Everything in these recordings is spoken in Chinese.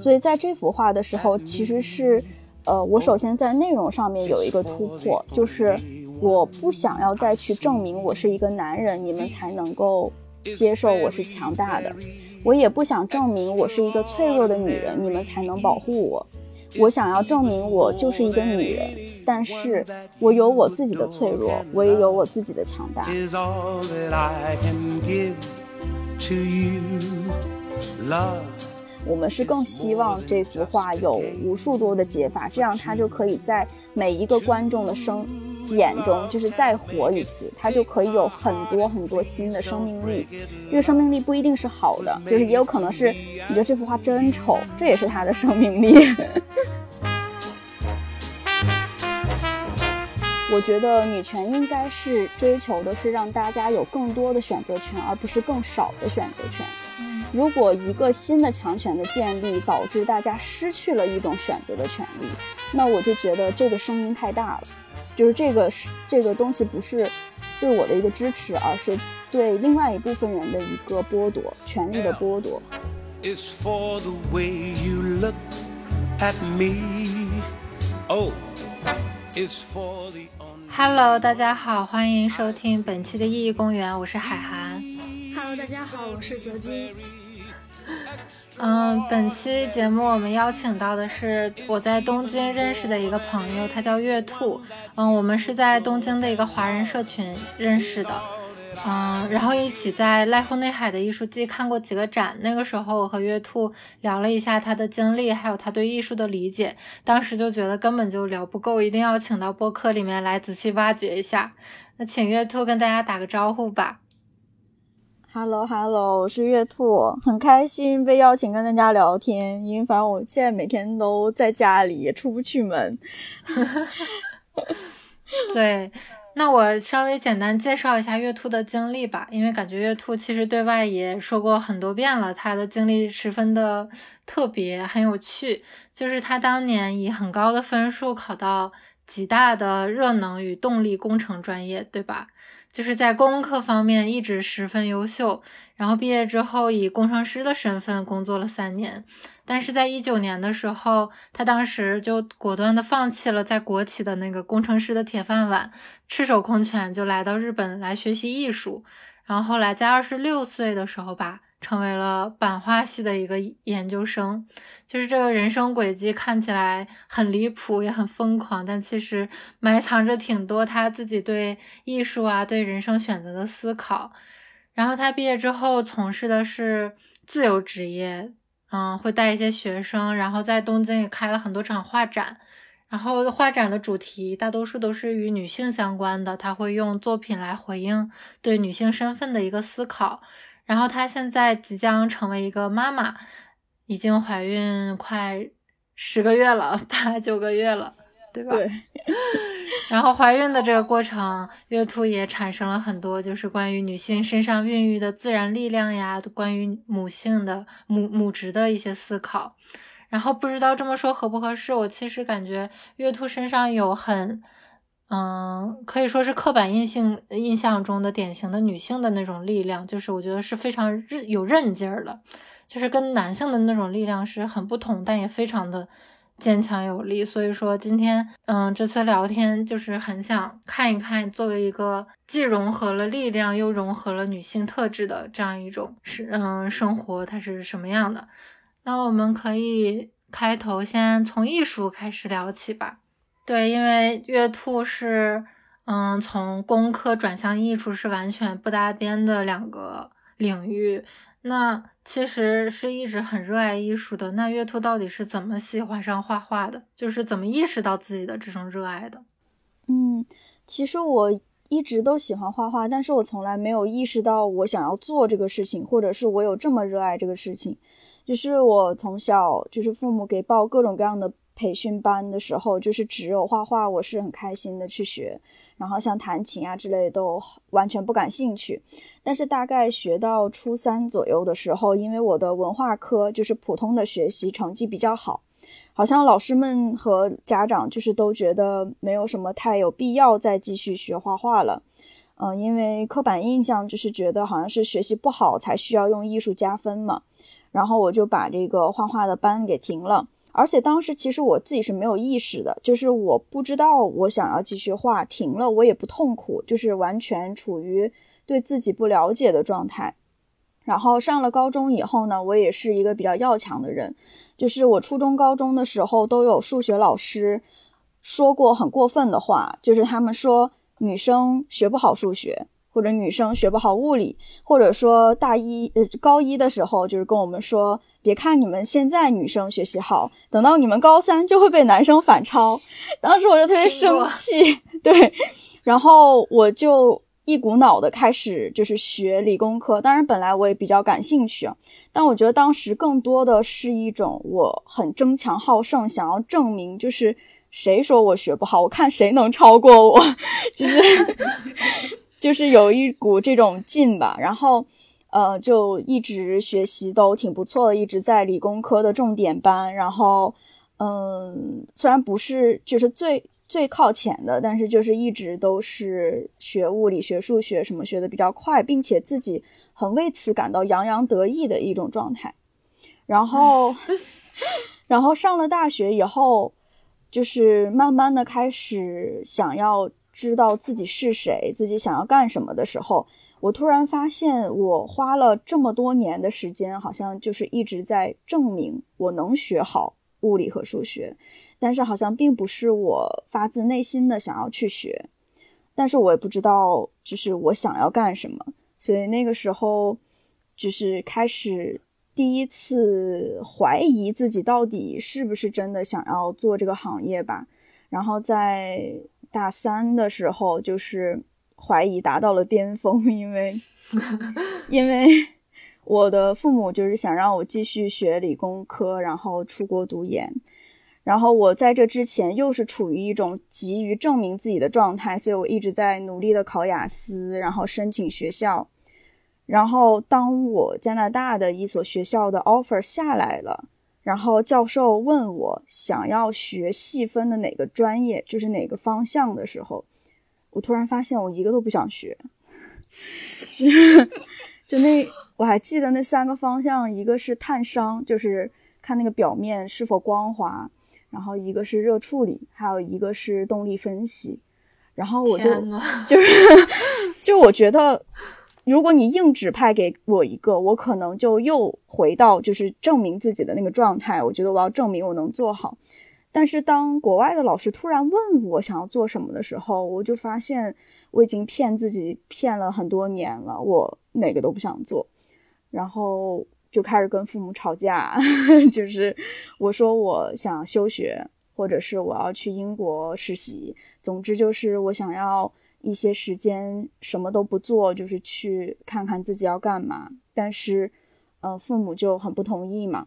所以在这幅画的时候，其实是，呃，我首先在内容上面有一个突破，就是我不想要再去证明我是一个男人，你们才能够接受我是强大的；我也不想证明我是一个脆弱的女人，你们才能保护我。我想要证明我就是一个女人，但是我有我自己的脆弱，我也有我自己的强大。To you, love. 我们是更希望这幅画有无数多的解法，这样它就可以在每一个观众的生眼中，就是再活一次，它就可以有很多很多新的生命力。这个生命力不一定是好的，就是也有可能是你觉得这幅画真丑，这也是它的生命力。我觉得女权应该是追求的是让大家有更多的选择权，而不是更少的选择权。如果一个新的强权的建立导致大家失去了一种选择的权利，那我就觉得这个声音太大了，就是这个是这个东西不是对我的一个支持，而是对另外一部分人的一个剥夺，权利的剥夺。Hello，大家好，欢迎收听本期的意义公园，我是海涵。Hello，大家好，我是泽金。嗯，本期节目我们邀请到的是我在东京认识的一个朋友，他叫月兔。嗯，我们是在东京的一个华人社群认识的。嗯，然后一起在濑户内海的艺术季看过几个展。那个时候，我和月兔聊了一下他的经历，还有他对艺术的理解。当时就觉得根本就聊不够，一定要请到播客里面来仔细挖掘一下。那请月兔跟大家打个招呼吧。Hello，Hello，我是月兔，很开心被邀请跟大家聊天。因为反正我现在每天都在家里，也出不去门。对。那我稍微简单介绍一下月兔的经历吧，因为感觉月兔其实对外也说过很多遍了，他的经历十分的特别，很有趣。就是他当年以很高的分数考到极大的热能与动力工程专业，对吧？就是在工科方面一直十分优秀，然后毕业之后以工程师的身份工作了三年。但是在一九年的时候，他当时就果断的放弃了在国企的那个工程师的铁饭碗，赤手空拳就来到日本来学习艺术。然后后来在二十六岁的时候吧，成为了版画系的一个研究生。就是这个人生轨迹看起来很离谱，也很疯狂，但其实埋藏着挺多他自己对艺术啊、对人生选择的思考。然后他毕业之后从事的是自由职业。嗯，会带一些学生，然后在东京也开了很多场画展，然后画展的主题大多数都是与女性相关的，他会用作品来回应对女性身份的一个思考。然后她现在即将成为一个妈妈，已经怀孕快十个月了，八九个月了，对吧？对。然后怀孕的这个过程，月兔也产生了很多，就是关于女性身上孕育的自然力量呀，关于母性的母母职的一些思考。然后不知道这么说合不合适，我其实感觉月兔身上有很，嗯，可以说是刻板印象印象中的典型的女性的那种力量，就是我觉得是非常韧有韧劲儿的，就是跟男性的那种力量是很不同，但也非常的。坚强有力，所以说今天，嗯，这次聊天就是很想看一看，作为一个既融合了力量又融合了女性特质的这样一种是，嗯，生活它是什么样的？那我们可以开头先从艺术开始聊起吧。对，因为月兔是，嗯，从工科转向艺术是完全不搭边的两个领域。那其实是一直很热爱艺术的。那月兔到底是怎么喜欢上画画的？就是怎么意识到自己的这种热爱的？嗯，其实我一直都喜欢画画，但是我从来没有意识到我想要做这个事情，或者是我有这么热爱这个事情。就是我从小就是父母给报各种各样的培训班的时候，就是只有画画，我是很开心的去学。然后像弹琴啊之类的都完全不感兴趣，但是大概学到初三左右的时候，因为我的文化科就是普通的学习成绩比较好，好像老师们和家长就是都觉得没有什么太有必要再继续学画画了，嗯，因为刻板印象就是觉得好像是学习不好才需要用艺术加分嘛，然后我就把这个画画的班给停了。而且当时其实我自己是没有意识的，就是我不知道我想要继续画，停了我也不痛苦，就是完全处于对自己不了解的状态。然后上了高中以后呢，我也是一个比较要强的人，就是我初中、高中的时候都有数学老师说过很过分的话，就是他们说女生学不好数学，或者女生学不好物理，或者说大一呃高一的时候就是跟我们说。别看你们现在女生学习好，等到你们高三就会被男生反超。当时我就特别生气，对，然后我就一股脑的开始就是学理工科。当然，本来我也比较感兴趣啊，但我觉得当时更多的是一种我很争强好胜，想要证明，就是谁说我学不好，我看谁能超过我，就是就是有一股这种劲吧。然后。呃，就一直学习都挺不错的，一直在理工科的重点班。然后，嗯，虽然不是就是最最靠前的，但是就是一直都是学物理学、数学什么学的比较快，并且自己很为此感到洋洋得意的一种状态。然后，然后上了大学以后，就是慢慢的开始想要知道自己是谁，自己想要干什么的时候。我突然发现，我花了这么多年的时间，好像就是一直在证明我能学好物理和数学，但是好像并不是我发自内心的想要去学，但是我也不知道就是我想要干什么，所以那个时候就是开始第一次怀疑自己到底是不是真的想要做这个行业吧。然后在大三的时候，就是。怀疑达到了巅峰，因为 因为我的父母就是想让我继续学理工科，然后出国读研。然后我在这之前又是处于一种急于证明自己的状态，所以我一直在努力的考雅思，然后申请学校。然后当我加拿大的一所学校的 offer 下来了，然后教授问我想要学细分的哪个专业，就是哪个方向的时候。我突然发现，我一个都不想学，就那我还记得那三个方向，一个是碳商，就是看那个表面是否光滑，然后一个是热处理，还有一个是动力分析。然后我就就是 就我觉得，如果你硬指派给我一个，我可能就又回到就是证明自己的那个状态。我觉得我要证明我能做好。但是当国外的老师突然问我想要做什么的时候，我就发现我已经骗自己骗了很多年了，我哪个都不想做，然后就开始跟父母吵架，就是我说我想休学，或者是我要去英国实习，总之就是我想要一些时间什么都不做，就是去看看自己要干嘛。但是，呃，父母就很不同意嘛。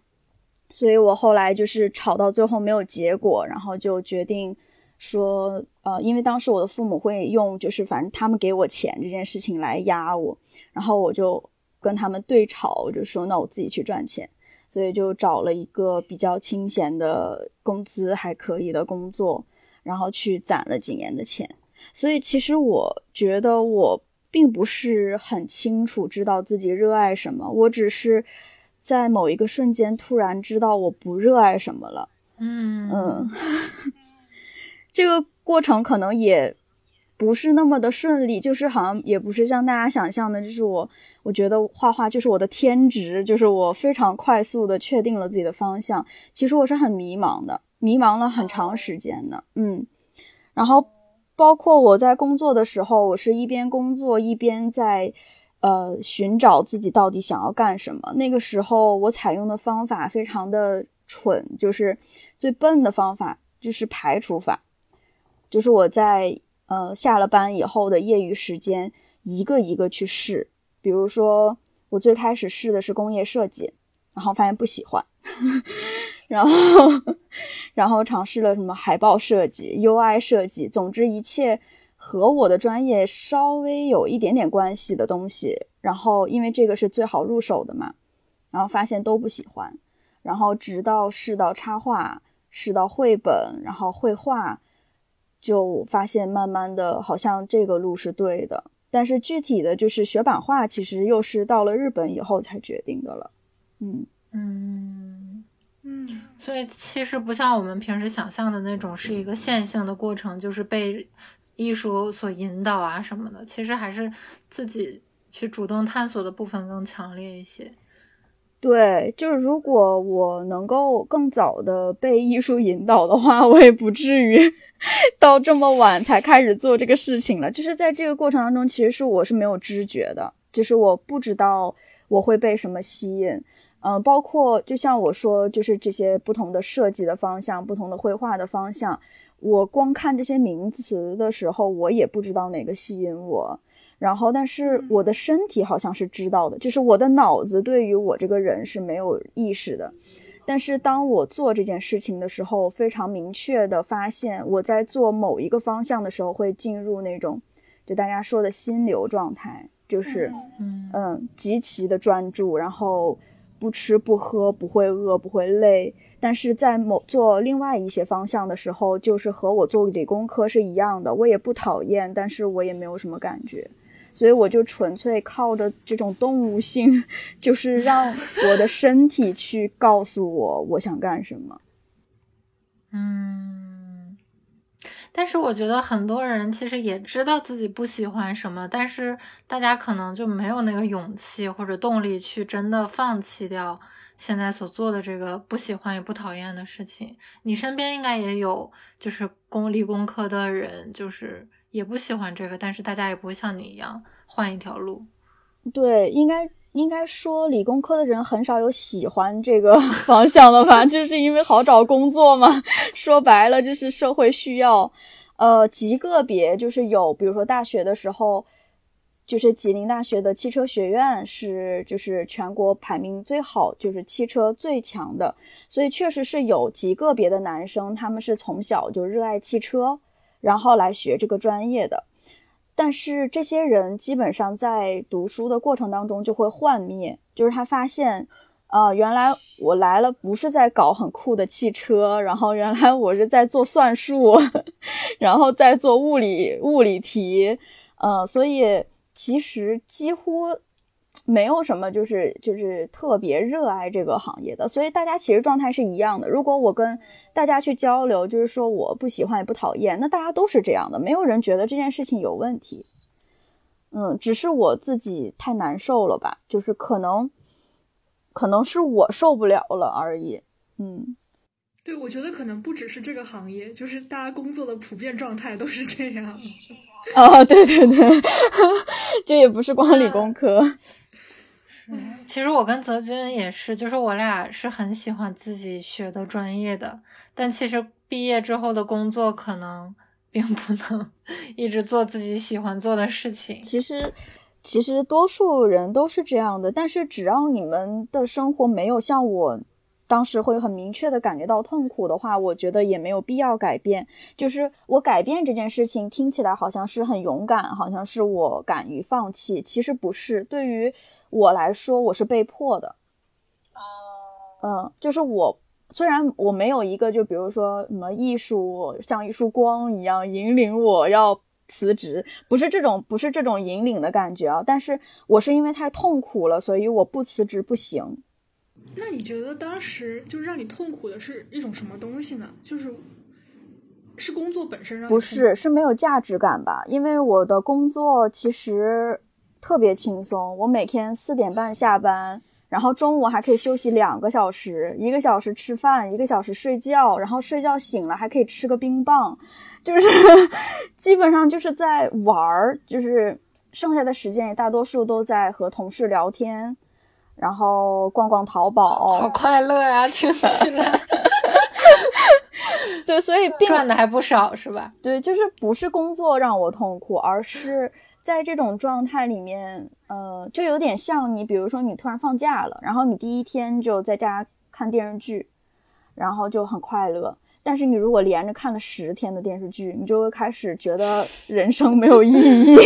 所以我后来就是吵到最后没有结果，然后就决定说，呃，因为当时我的父母会用就是反正他们给我钱这件事情来压我，然后我就跟他们对吵，我就说那我自己去赚钱，所以就找了一个比较清闲的工资还可以的工作，然后去攒了几年的钱。所以其实我觉得我并不是很清楚知道自己热爱什么，我只是。在某一个瞬间，突然知道我不热爱什么了。嗯嗯，这个过程可能也不是那么的顺利，就是好像也不是像大家想象的，就是我我觉得画画就是我的天职，就是我非常快速的确定了自己的方向。其实我是很迷茫的，迷茫了很长时间的。嗯，然后包括我在工作的时候，我是一边工作一边在。呃，寻找自己到底想要干什么。那个时候，我采用的方法非常的蠢，就是最笨的方法，就是排除法。就是我在呃下了班以后的业余时间，一个一个去试。比如说，我最开始试的是工业设计，然后发现不喜欢，然后然后尝试了什么海报设计、UI 设计，总之一切。和我的专业稍微有一点点关系的东西，然后因为这个是最好入手的嘛，然后发现都不喜欢，然后直到试到插画，试到绘本，然后绘画，就发现慢慢的好像这个路是对的，但是具体的就是学版画，其实又是到了日本以后才决定的了。嗯嗯嗯，所以其实不像我们平时想象的那种是一个线性的过程，就是被艺术所引导啊什么的。其实还是自己去主动探索的部分更强烈一些。对，就是如果我能够更早的被艺术引导的话，我也不至于到这么晚才开始做这个事情了。就是在这个过程当中，其实是我是没有知觉的，就是我不知道我会被什么吸引。嗯，包括就像我说，就是这些不同的设计的方向、不同的绘画的方向，我光看这些名词的时候，我也不知道哪个吸引我。然后，但是我的身体好像是知道的，就是我的脑子对于我这个人是没有意识的。但是当我做这件事情的时候，非常明确的发现，我在做某一个方向的时候，会进入那种就大家说的心流状态，就是嗯嗯极其的专注，然后不吃不喝，不会饿，不会累。但是在某做另外一些方向的时候，就是和我做理工科是一样的，我也不讨厌，但是我也没有什么感觉。所以我就纯粹靠着这种动物性，就是让我的身体去告诉我我想干什么。嗯，但是我觉得很多人其实也知道自己不喜欢什么，但是大家可能就没有那个勇气或者动力去真的放弃掉现在所做的这个不喜欢也不讨厌的事情。你身边应该也有就是工理工科的人，就是也不喜欢这个，但是大家也不会像你一样换一条路。对，应该应该说理工科的人很少有喜欢这个 方向的吧，就是因为好找工作嘛。说白了就是社会需要。呃，极个别就是有，比如说大学的时候，就是吉林大学的汽车学院是就是全国排名最好，就是汽车最强的，所以确实是有极个别的男生，他们是从小就热爱汽车，然后来学这个专业的。但是这些人基本上在读书的过程当中就会幻灭，就是他发现，呃，原来我来了不是在搞很酷的汽车，然后原来我是在做算术，然后在做物理物理题，呃，所以其实几乎没有什么就是就是特别热爱这个行业的，所以大家其实状态是一样的。如果我跟大家去交流，就是说我不喜欢也不讨厌，那大家都是这样的，没有人觉得这件事情有问题。嗯，只是我自己太难受了吧，就是可能可能是我受不了了而已。嗯，对，我觉得可能不只是这个行业，就是大家工作的普遍状态都是这样。哦，对对对，这 也不是光理工科。其实我跟泽军也是，就是我俩是很喜欢自己学的专业的，但其实毕业之后的工作可能并不能一直做自己喜欢做的事情。其实，其实多数人都是这样的，但是只要你们的生活没有像我当时会很明确的感觉到痛苦的话，我觉得也没有必要改变。就是我改变这件事情听起来好像是很勇敢，好像是我敢于放弃，其实不是。对于我来说，我是被迫的。嗯，就是我虽然我没有一个，就比如说什么艺术像一束光一样引领我要辞职，不是这种，不是这种引领的感觉啊。但是我是因为太痛苦了，所以我不辞职不行。那你觉得当时就是让你痛苦的是一种什么东西呢？就是是工作本身让你不是，是没有价值感吧？因为我的工作其实特别轻松，我每天四点半下班，然后中午还可以休息两个小时，一个小时吃饭，一个小时睡觉，然后睡觉醒了还可以吃个冰棒，就是 基本上就是在玩儿，就是剩下的时间也大多数都在和同事聊天。然后逛逛淘宝，好快乐呀！听起来，对，所以 赚的还不少是吧？对，就是不是工作让我痛苦，而是在这种状态里面，呃，就有点像你，比如说你突然放假了，然后你第一天就在家看电视剧，然后就很快乐。但是你如果连着看了十天的电视剧，你就会开始觉得人生没有意义。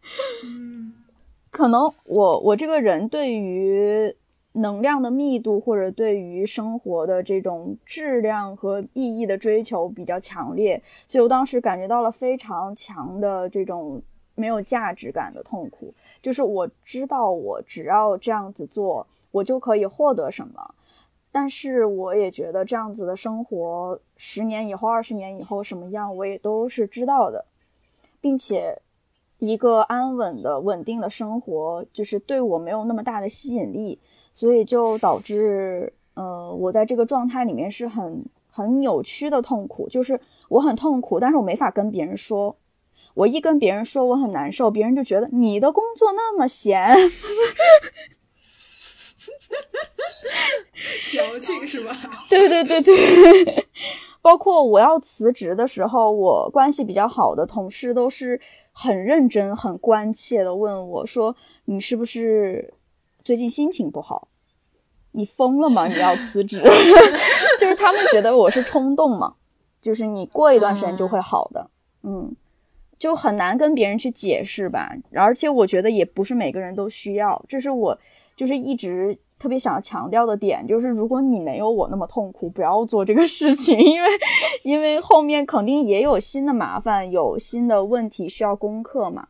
可能我我这个人对于能量的密度或者对于生活的这种质量和意义的追求比较强烈，所以我当时感觉到了非常强的这种没有价值感的痛苦。就是我知道我只要这样子做，我就可以获得什么，但是我也觉得这样子的生活，十年以后、二十年以后什么样，我也都是知道的，并且一个安稳的、稳定的生活，就是对我没有那么大的吸引力，所以就导致，呃，我在这个状态里面是很很扭曲的痛苦，就是我很痛苦，但是我没法跟别人说。我一跟别人说我很难受，别人就觉得你的工作那么闲，矫情是吧？对对对对，包括我要辞职的时候，我关系比较好的同事都是很认真、很关切的问我说：“你是不是最近心情不好？你疯了吗？你要辞职？”就是他们觉得我是冲动嘛，就是你过一段时间就会好的，嗯。就很难跟别人去解释吧，而且我觉得也不是每个人都需要，这是我就是一直特别想要强调的点，就是如果你没有我那么痛苦，不要做这个事情，因为因为后面肯定也有新的麻烦，有新的问题需要攻克嘛。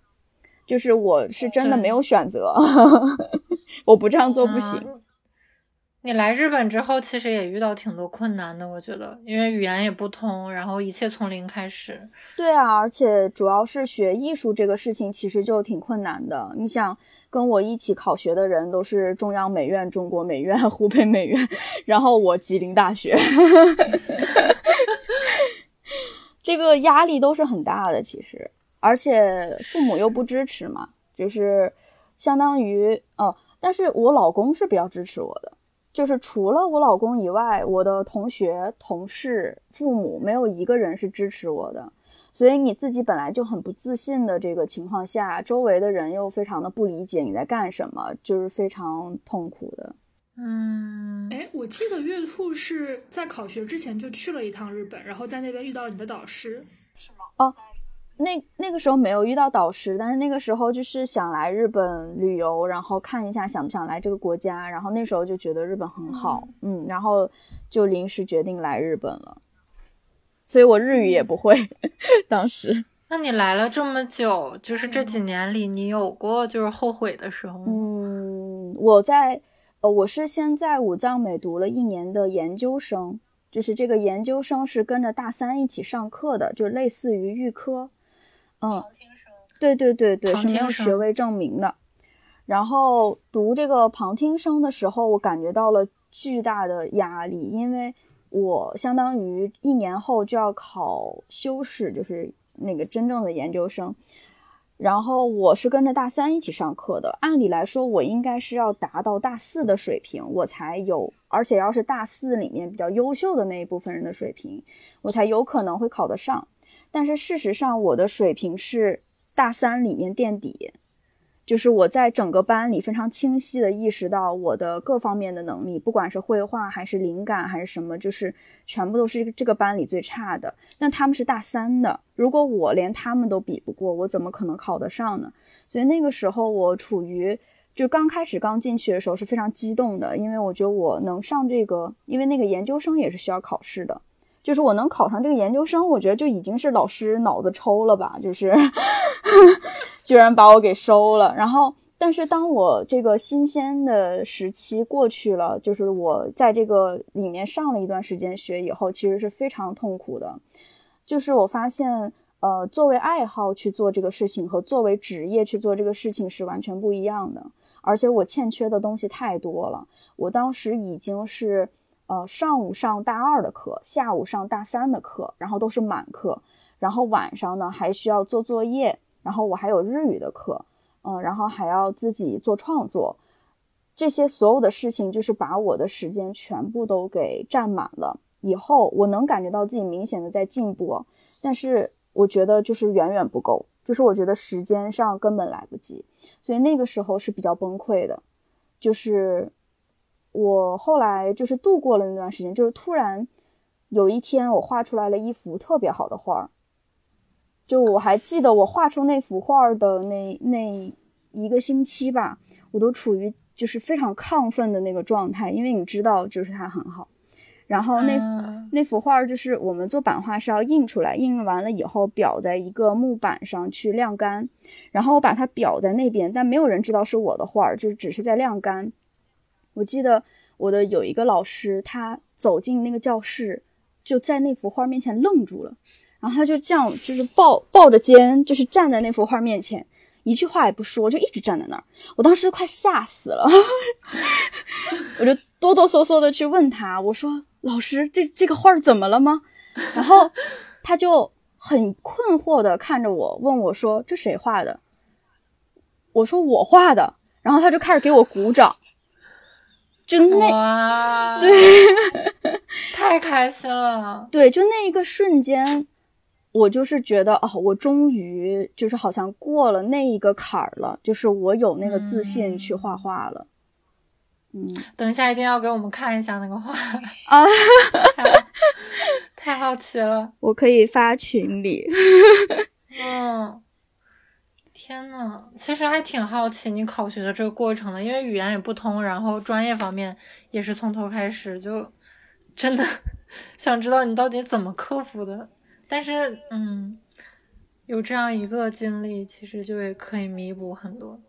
就是我是真的没有选择，我不这样做不行。你来日本之后，其实也遇到挺多困难的，我觉得，因为语言也不通，然后一切从零开始。对啊，而且主要是学艺术这个事情，其实就挺困难的。你想，跟我一起考学的人都是中央美院、中国美院、湖北美院，然后我吉林大学，这个压力都是很大的。其实，而且父母又不支持嘛，就是相当于哦，但是我老公是比较支持我的。就是除了我老公以外，我的同学、同事、父母没有一个人是支持我的。所以你自己本来就很不自信的这个情况下，周围的人又非常的不理解你在干什么，就是非常痛苦的。嗯，哎，我记得月兔是在考学之前就去了一趟日本，然后在那边遇到了你的导师，是吗？哦。那那个时候没有遇到导师，但是那个时候就是想来日本旅游，然后看一下想不想来这个国家，然后那时候就觉得日本很好，嗯，然后就临时决定来日本了。所以我日语也不会，当时。那你来了这么久，就是这几年里，你有过就是后悔的时候吗？嗯，我在呃，我是先在武藏美读了一年的研究生，就是这个研究生是跟着大三一起上课的，就类似于预科。嗯，对对对对，是没有学位证明的。然后读这个旁听生的时候，我感觉到了巨大的压力，因为我相当于一年后就要考修士，就是那个真正的研究生。然后我是跟着大三一起上课的，按理来说我应该是要达到大四的水平，我才有，而且要是大四里面比较优秀的那一部分人的水平，我才有可能会考得上。但是事实上，我的水平是大三里面垫底，就是我在整个班里非常清晰的意识到我的各方面的能力，不管是绘画还是灵感还是什么，就是全部都是这个班里最差的。那他们是大三的，如果我连他们都比不过，我怎么可能考得上呢？所以那个时候我处于就刚开始刚进去的时候是非常激动的，因为我觉得我能上这个，因为那个研究生也是需要考试的。就是我能考上这个研究生，我觉得就已经是老师脑子抽了吧，就是 居然把我给收了。然后，但是当我这个新鲜的时期过去了，就是我在这个里面上了一段时间学以后，其实是非常痛苦的。就是我发现，呃，作为爱好去做这个事情和作为职业去做这个事情是完全不一样的，而且我欠缺的东西太多了。我当时已经是。呃，上午上大二的课，下午上大三的课，然后都是满课，然后晚上呢还需要做作业，然后我还有日语的课，嗯，然后还要自己做创作，这些所有的事情就是把我的时间全部都给占满了。以后我能感觉到自己明显的在进步，但是我觉得就是远远不够，就是我觉得时间上根本来不及，所以那个时候是比较崩溃的，就是。我后来就是度过了那段时间，就是突然有一天，我画出来了一幅特别好的画儿。就我还记得，我画出那幅画的那那一个星期吧，我都处于就是非常亢奋的那个状态，因为你知道，就是它很好。然后那、嗯那幅画就是我们做版画是要印出来，印完了以后裱在一个木板上去晾干，然后我把它裱在那边，但没有人知道是我的画儿，就是只是在晾干。我记得我的有一个老师，他走进那个教室，就在那幅画面前愣住了，然后他就这样，就是抱抱着肩，就是站在那幅画面前，一句话也不说，就一直站在那儿。我当时快吓死了，我就哆哆嗦嗦的去问他，我说：“老师，这这个画怎么了吗？”然后他就很困惑的看着我，问我说：“这谁画的？”我说：“我画的。”然后他就开始给我鼓掌，就那，对 太开心了。对，就那一个瞬间，我就是觉得哦，我终于就是好像过了那一个坎儿了，就是我有那个自信去画画了。嗯等一下一定要给我们看一下那个画，啊，太 太好奇了。我可以发群里。嗯，天呐，其实还挺好奇你考学的这个过程的，因为语言也不通，然后专业方面也是从头开始，就真的想知道你到底怎么克服的。但是，嗯，有这样一个经历，其实就也可以弥补很多。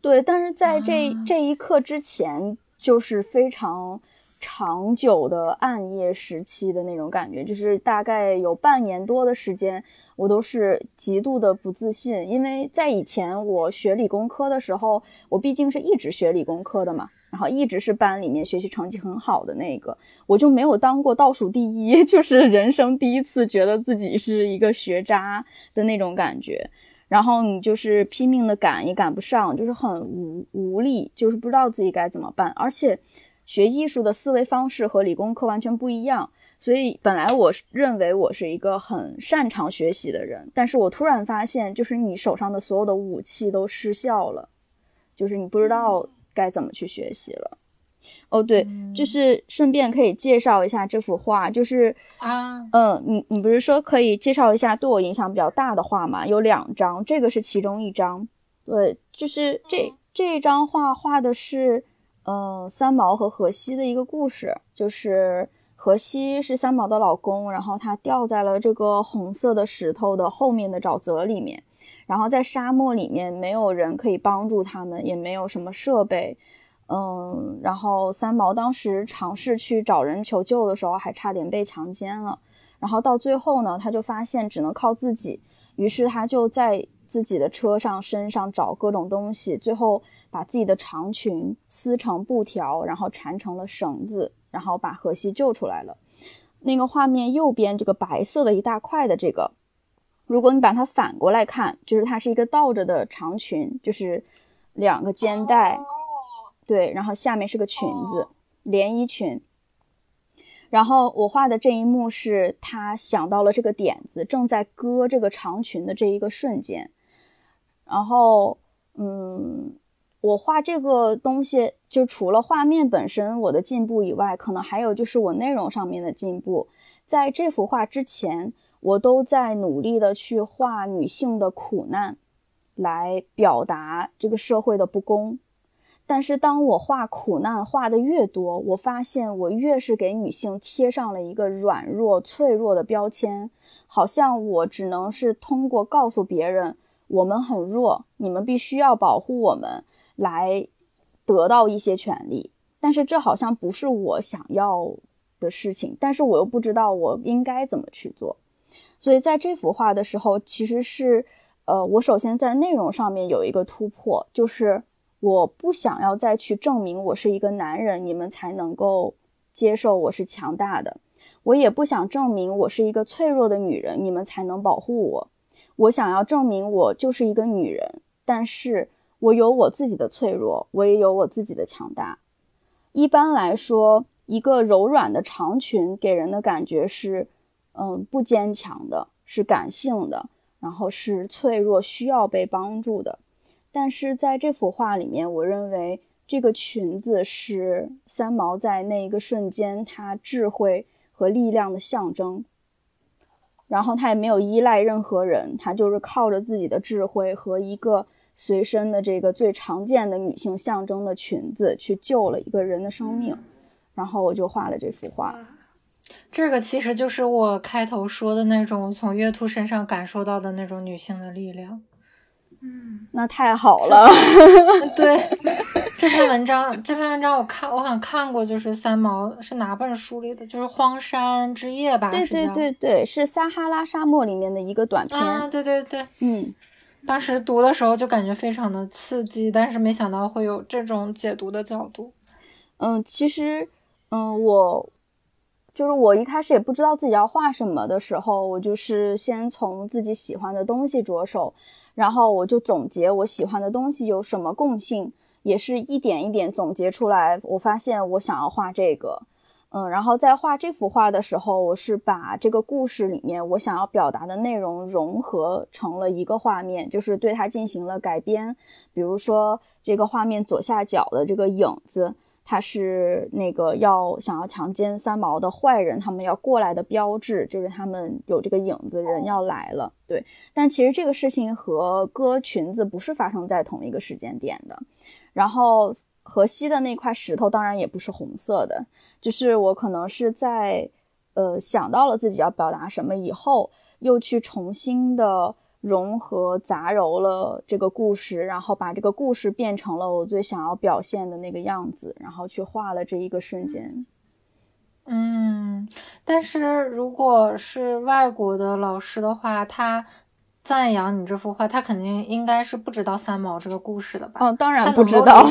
对，但是在这、啊这一刻之前，就是非常长久的暗夜时期的那种感觉，就是大概有半年多的时间，我都是极度的不自信，因为在以前我学理工科的时候，我毕竟是一直学理工科的嘛，然后一直是班里面学习成绩很好的那个，我就没有当过倒数第一，就是人生第一次觉得自己是一个学渣的那种感觉。然后你就是拼命的赶也赶不上，就是很无无力，就是不知道自己该怎么办。而且学艺术的思维方式和理工科完全不一样，所以本来我是认为我是一个很擅长学习的人，但是我突然发现，就是你手上的所有的武器都失效了，就是你不知道该怎么去学习了。哦，对，就是顺便可以介绍一下这幅画，就是啊，嗯，你你不是说可以介绍一下对我影响比较大的画吗？有两张，这个是其中一张。对，就是这这张画画的是，呃，三毛和荷西的一个故事，就是荷西是三毛的老公，然后他掉在了这个红色的石头的后面的沼泽里面，然后在沙漠里面没有人可以帮助他们，也没有什么设备。嗯，然后三毛当时尝试去找人求救的时候，还差点被强奸了。然后到最后呢，他就发现只能靠自己，于是他就在自己的车上、身上找各种东西，最后把自己的长裙撕成布条，然后缠成了绳子，然后把荷西救出来了。那个画面右边这个白色的一大块的这个，如果你把它反过来看，就是它是一个倒着的长裙，就是两个肩带。对，然后下面是个裙子，连衣裙。然后我画的这一幕是他想到了这个点子，正在割这个长裙的这一个瞬间。然后，嗯，我画这个东西，就除了画面本身我的进步以外，可能还有就是我内容上面的进步。在这幅画之前，我都在努力的去画女性的苦难，来表达这个社会的不公。但是当我画苦难画的越多，我发现我越是给女性贴上了一个软弱、脆弱的标签，好像我只能是通过告诉别人我们很弱，你们必须要保护我们，来得到一些权利。但是这好像不是我想要的事情，但是我又不知道我应该怎么去做。所以在这幅画的时候，其实是，呃，我首先在内容上面有一个突破，就是。我不想要再去证明我是一个男人，你们才能够接受我是强大的。我也不想证明我是一个脆弱的女人，你们才能保护我。我想要证明我就是一个女人，但是我有我自己的脆弱，我也有我自己的强大。一般来说，一个柔软的长裙给人的感觉是，嗯，不坚强的，是感性的，然后是脆弱，需要被帮助的。但是在这幅画里面，我认为这个裙子是三毛在那一个瞬间他智慧和力量的象征。然后他也没有依赖任何人，他就是靠着自己的智慧和一个随身的这个最常见的女性象征的裙子去救了一个人的生命。然后我就画了这幅画。这个其实就是我开头说的那种从月兔身上感受到的那种女性的力量。嗯，那太好了。对，这篇文章，这篇文章我看，我好像看过，就是三毛是哪本书里的？就是《荒山之夜》吧？对对对对，是撒哈拉沙漠里面的一个短片。啊，对对对，嗯，当时读的时候就感觉非常的刺激，但是没想到会有这种解读的角度。嗯，其实，嗯，我。就是我一开始也不知道自己要画什么的时候，我就是先从自己喜欢的东西着手，然后我就总结我喜欢的东西有什么共性，也是一点一点总结出来。我发现我想要画这个，嗯，然后在画这幅画的时候，我是把这个故事里面我想要表达的内容融合成了一个画面，就是对它进行了改编。比如说这个画面左下角的这个影子。它是那个要想要强奸三毛的坏人，他们要过来的标志，就是他们有这个影子人要来了。对，但其实这个事情和割裙子不是发生在同一个时间点的。然后河西的那块石头当然也不是红色的，就是我可能是在呃想到了自己要表达什么以后，又去重新的。融合杂糅了这个故事，然后把这个故事变成了我最想要表现的那个样子，然后去画了这一个瞬间。嗯，但是如果是外国的老师的话，他赞扬你这幅画，他肯定应该是不知道三毛这个故事的吧？哦，当然不知道。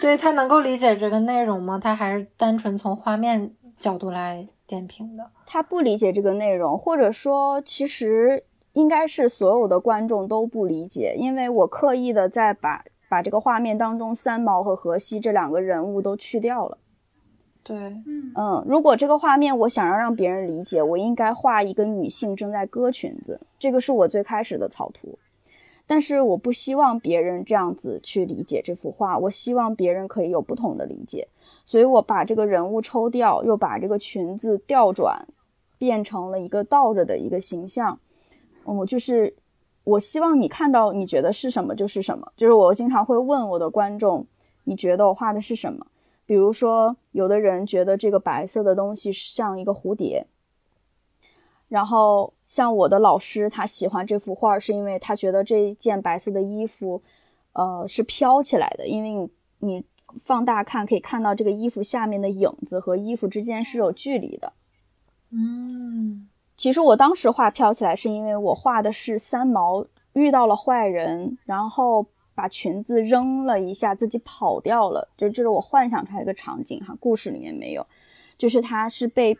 对他能够理解这个内容吗？他还是单纯从画面角度来点评的？他不理解这个内容，或者说其实。应该是所有的观众都不理解，因为我刻意的在把把这个画面当中三毛和荷西这两个人物都去掉了。对，嗯嗯，如果这个画面我想要让别人理解，我应该画一个女性正在割裙子，这个是我最开始的草图。但是我不希望别人这样子去理解这幅画，我希望别人可以有不同的理解，所以我把这个人物抽掉，又把这个裙子调转，变成了一个倒着的一个形象。我就是，我希望你看到，你觉得是什么就是什么。就是我经常会问我的观众，你觉得我画的是什么？比如说，有的人觉得这个白色的东西像一个蝴蝶，然后像我的老师，他喜欢这幅画，是因为他觉得这件白色的衣服，呃，是飘起来的。因为你你放大看，可以看到这个衣服下面的影子和衣服之间是有距离的。嗯。其实我当时画飘起来，是因为我画的是三毛遇到了坏人，然后把裙子扔了一下，自己跑掉了。就这是我幻想出来一个场景哈，故事里面没有，就是他是被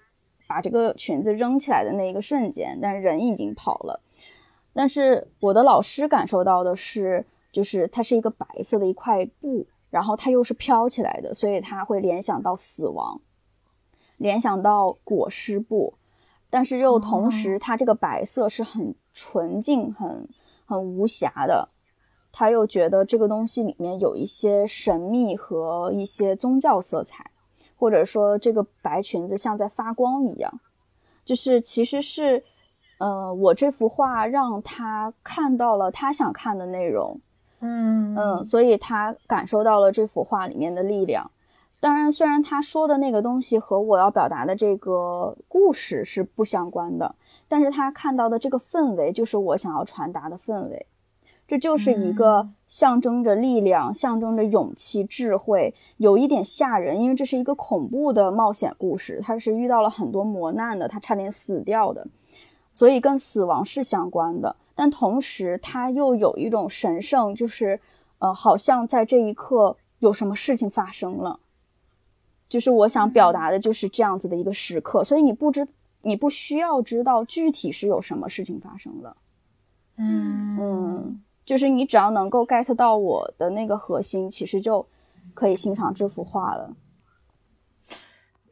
把这个裙子扔起来的那一个瞬间，但是人已经跑了。但是我的老师感受到的是，就是它是一个白色的一块布，然后它又是飘起来的，所以他会联想到死亡，联想到裹尸布。但是又同时，它这个白色是很纯净、很很无瑕的。他又觉得这个东西里面有一些神秘和一些宗教色彩，或者说这个白裙子像在发光一样。就是其实是，呃，我这幅画让他看到了他想看的内容，嗯嗯，所以他感受到了这幅画里面的力量。当然，虽然他说的那个东西和我要表达的这个故事是不相关的，但是他看到的这个氛围就是我想要传达的氛围。这就是一个象征着力量、象征着勇气、智慧，有一点吓人，因为这是一个恐怖的冒险故事。他是遇到了很多磨难的，他差点死掉的，所以跟死亡是相关的。但同时，他又有一种神圣，就是呃，好像在这一刻有什么事情发生了。就是我想表达的，就是这样子的一个时刻，所以你不知，你不需要知道具体是有什么事情发生了，嗯嗯，就是你只要能够 get 到我的那个核心，其实就可以欣赏这幅画了。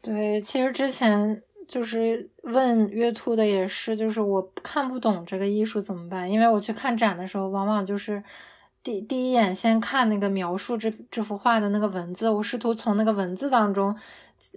对，其实之前就是问月兔的也是，就是我看不懂这个艺术怎么办？因为我去看展的时候，往往就是。第第一眼先看那个描述这这幅画的那个文字，我试图从那个文字当中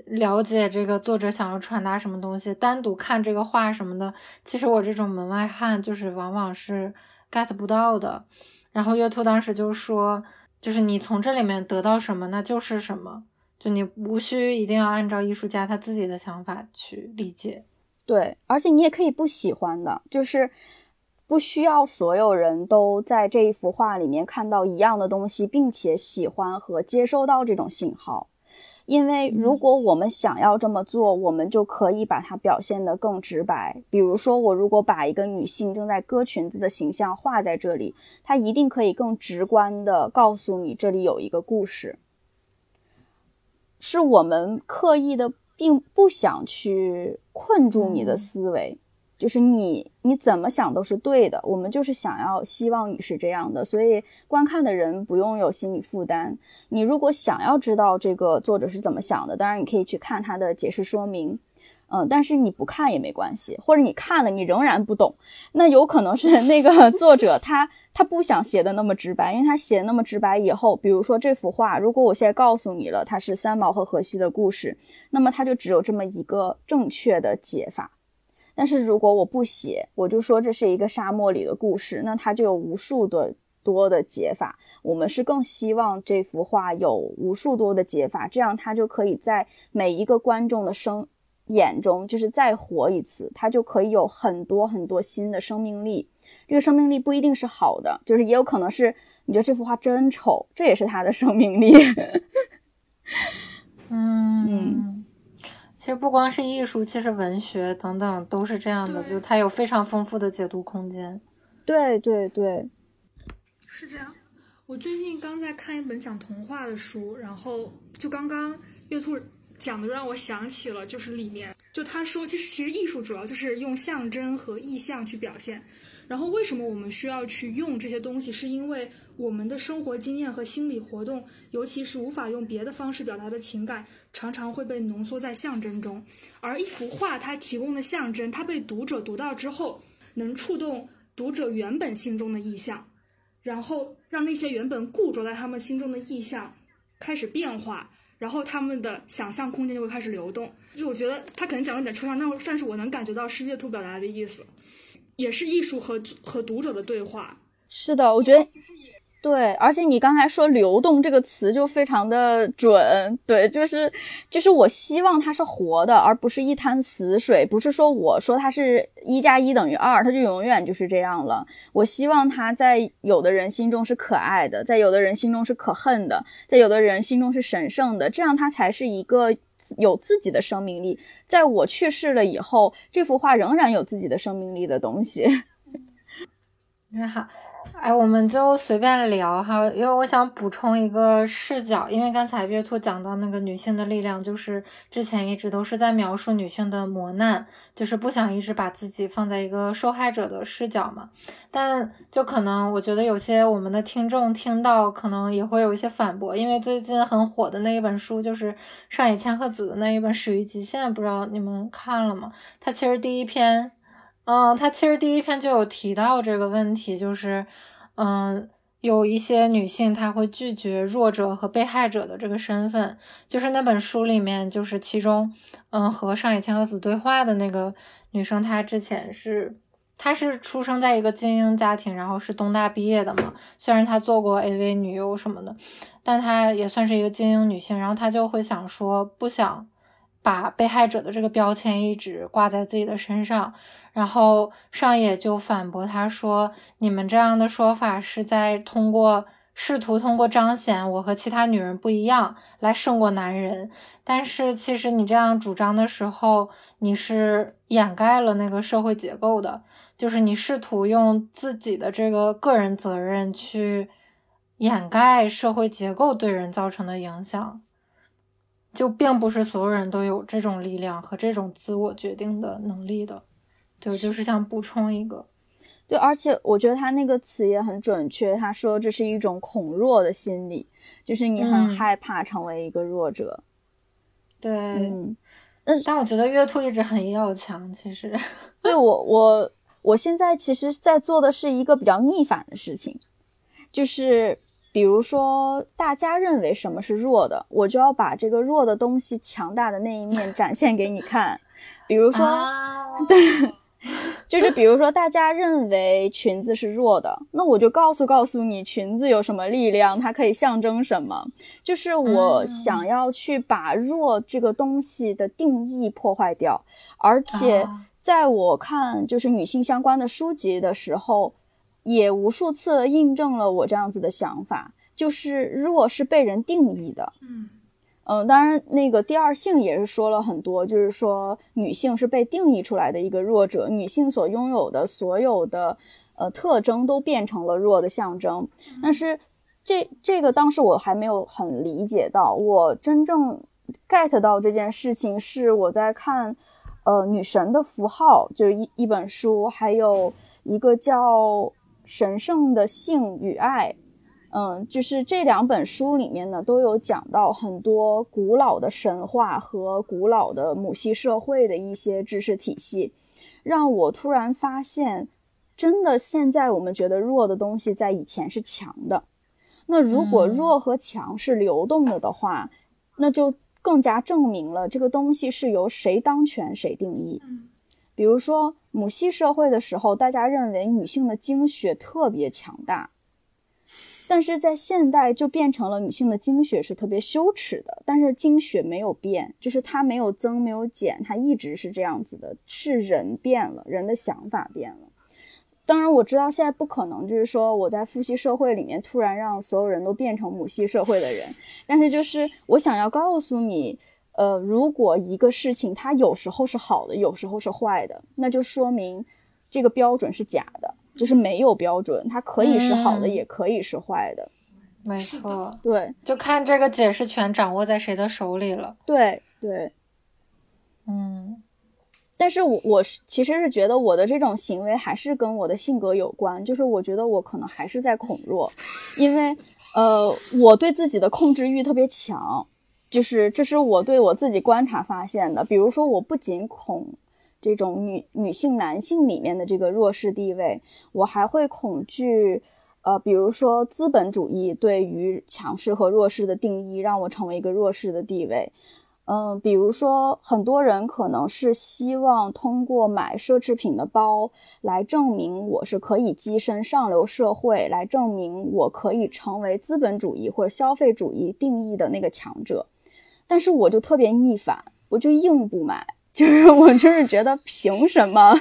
了解这个作者想要传达什么东西。单独看这个画什么的，其实我这种门外汉就是往往是 get 不到的。然后月兔当时就说，就是你从这里面得到什么，那就是什么。就你无需一定要按照艺术家他自己的想法去理解。对，而且你也可以不喜欢的，就是不需要所有人都在这一幅画里面看到一样的东西，并且喜欢和接收到这种信号。因为如果我们想要这么做，我们就可以把它表现得更直白。比如说，我如果把一个女性正在割裙子的形象画在这里，它一定可以更直观地告诉你这里有一个故事。是我们刻意的，并不想去困住你的思维。就是你你怎么想都是对的，我们就是想要希望你是这样的，所以观看的人不用有心理负担。你如果想要知道这个作者是怎么想的，当然你可以去看他的解释说明，嗯，但是你不看也没关系，或者你看了你仍然不懂，那有可能是 那个作者他他不想写的那么直白，因为他写那么直白以后，比如说这幅画，如果我现在告诉你了它是三毛和荷西的故事，那么它就只有这么一个正确的解法。但是如果我不写，我就说这是一个沙漠里的故事，那它就有无数的多的解法。我们是更希望这幅画有无数多的解法，这样它就可以在每一个观众的生眼中，就是再活一次，它就可以有很多很多新的生命力。这个生命力不一定是好的，就是也有可能是你觉得这幅画真丑，这也是它的生命力。嗯 嗯。其实不光是艺术，其实文学等等都是这样的，就它有非常丰富的解读空间。对对对，是这样。我最近刚在看一本讲童话的书，然后就刚刚月兔讲的让我想起了，就是里面就他说，其实其实艺术主要就是用象征和意象去表现。然后为什么我们需要去用这些东西？是因为我们的生活经验和心理活动，尤其是无法用别的方式表达的情感，常常会被浓缩在象征中。而一幅画它提供的象征，它被读者读到之后，能触动读者原本心中的意象，然后让那些原本固着在他们心中的意象开始变化，然后他们的想象空间就会开始流动。就我觉得他可能讲的有点抽象，那但是我能感觉到是月兔表达的意思。也是艺术和和读者的对话。是的，我觉得对，而且你刚才说“流动”这个词就非常的准。对，就是就是我希望它是活的，而不是一滩死水。不是说我说它是一加一等于二，它就永远就是这样了。我希望它在有的人心中是可爱的，在有的人心中是可恨的，在有的人心中是神圣的。这样它才是一个。有自己的生命力，在我去世了以后，这幅画仍然有自己的生命力的东西。你好。哎，我们就随便聊哈，因为我想补充一个视角，因为刚才月兔讲到那个女性的力量，就是之前一直都是在描述女性的磨难，就是不想一直把自己放在一个受害者的视角嘛。但就可能我觉得有些我们的听众听到，可能也会有一些反驳，因为最近很火的那一本书就是上野千鹤子的那一本《始于极限》，不知道你们看了吗？它其实第一篇。嗯，他其实第一篇就有提到这个问题，就是，嗯，有一些女性她会拒绝弱者和被害者的这个身份，就是那本书里面，就是其中，嗯，和上野千鹤子对话的那个女生，她之前是，她是出生在一个精英家庭，然后是东大毕业的嘛，虽然她做过 AV 女优什么的，但她也算是一个精英女性，然后她就会想说，不想把被害者的这个标签一直挂在自己的身上。然后上野就反驳他说：“你们这样的说法是在通过试图通过彰显我和其他女人不一样来胜过男人，但是其实你这样主张的时候，你是掩盖了那个社会结构的，就是你试图用自己的这个个人责任去掩盖社会结构对人造成的影响，就并不是所有人都有这种力量和这种自我决定的能力的。”对，就是想补充一个，对，而且我觉得他那个词也很准确。他说这是一种恐弱的心理，就是你很害怕成为一个弱者。对，嗯，但我觉得月兔一直很要强，其实。对我，我我现在其实在做的是一个比较逆反的事情，就是比如说大家认为什么是弱的，我就要把这个弱的东西强大的那一面展现给你看。比如说，对，就是比如说，大家认为裙子是弱的，那我就告诉告诉你，裙子有什么力量，它可以象征什么。就是我想要去把弱这个东西的定义破坏掉，而且在我看就是女性相关的书籍的时候，也无数次印证了我这样子的想法，就是弱是被人定义的。嗯。嗯，当然，那个第二性也是说了很多，就是说女性是被定义出来的一个弱者，女性所拥有的所有的呃特征都变成了弱的象征。但是这这个当时我还没有很理解到，我真正 get 到这件事情是我在看呃女神的符号，就是一一本书，还有一个叫神圣的性与爱。嗯，就是这两本书里面呢，都有讲到很多古老的神话和古老的母系社会的一些知识体系，让我突然发现，真的现在我们觉得弱的东西，在以前是强的。那如果弱和强是流动的的话，那就更加证明了这个东西是由谁当权谁定义。比如说母系社会的时候，大家认为女性的精血特别强大。但是在现代就变成了女性的经血是特别羞耻的，但是经血没有变，就是它没有增没有减，它一直是这样子的，是人变了，人的想法变了。当然我知道现在不可能，就是说我在父系社会里面突然让所有人都变成母系社会的人，但是就是我想要告诉你，呃，如果一个事情它有时候是好的，有时候是坏的，那就说明这个标准是假的。就是没有标准，它可以是好的，也可以是坏的。没错，对，就看这个解释权掌握在谁的手里了。对对，嗯。但是我我是其实是觉得我的这种行为还是跟我的性格有关，就是我觉得我可能还是在恐弱，因为呃，我对自己的控制欲特别强，就是这是我对我自己观察发现的。比如说，我不仅恐。这种女女性、男性里面的这个弱势地位，我还会恐惧，呃，比如说资本主义对于强势和弱势的定义，让我成为一个弱势的地位。嗯，比如说很多人可能是希望通过买奢侈品的包来证明我是可以跻身上流社会，来证明我可以成为资本主义或者消费主义定义的那个强者。但是我就特别逆反，我就硬不买。就是我就是觉得凭什么，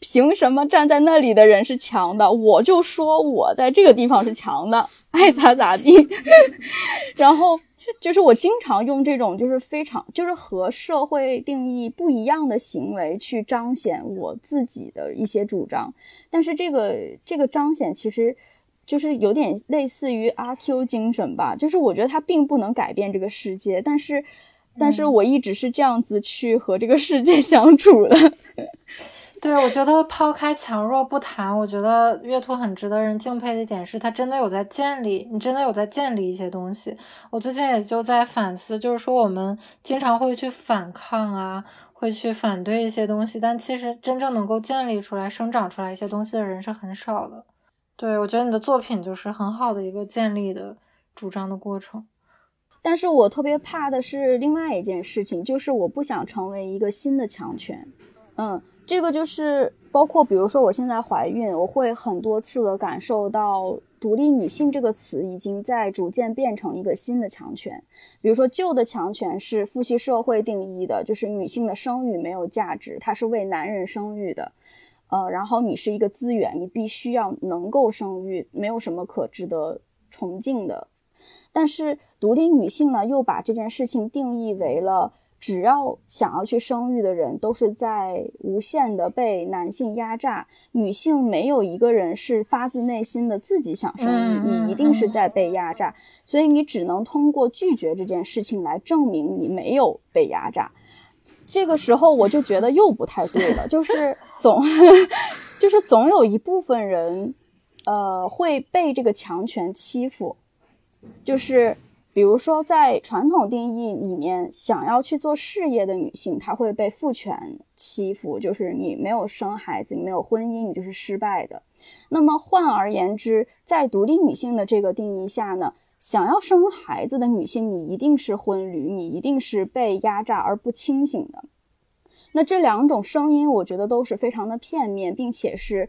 凭什么站在那里的人是强的，我就说我在这个地方是强的，爱咋咋地。然后就是我经常用这种就是非常就是和社会定义不一样的行为去彰显我自己的一些主张，但是这个这个彰显其实就是有点类似于阿 Q 精神吧，就是我觉得它并不能改变这个世界，但是。但是我一直是这样子去和这个世界 相处的。对，我觉得抛开强弱不谈，我觉得月兔很值得人敬佩的一点是，他真的有在建立，你真的有在建立一些东西。我最近也就在反思，就是说我们经常会去反抗啊，会去反对一些东西，但其实真正能够建立出来、生长出来一些东西的人是很少的。对，我觉得你的作品就是很好的一个建立的主张的过程。但是我特别怕的是另外一件事情，就是我不想成为一个新的强权。嗯，这个就是包括，比如说我现在怀孕，我会很多次的感受到“独立女性”这个词已经在逐渐变成一个新的强权。比如说旧的强权是父系社会定义的，就是女性的生育没有价值，它是为男人生育的。呃，然后你是一个资源，你必须要能够生育，没有什么可值得崇敬的。但是独立女性呢，又把这件事情定义为了，只要想要去生育的人，都是在无限的被男性压榨。女性没有一个人是发自内心的自己想生育，你一定是在被压榨。所以你只能通过拒绝这件事情来证明你没有被压榨。这个时候我就觉得又不太对了，就是总，就是总有一部分人，呃，会被这个强权欺负。就是，比如说，在传统定义里面，想要去做事业的女性，她会被父权欺负。就是你没有生孩子，你没有婚姻，你就是失败的。那么换而言之，在独立女性的这个定义下呢，想要生孩子的女性，你一定是婚驴，你一定是被压榨而不清醒的。那这两种声音，我觉得都是非常的片面，并且是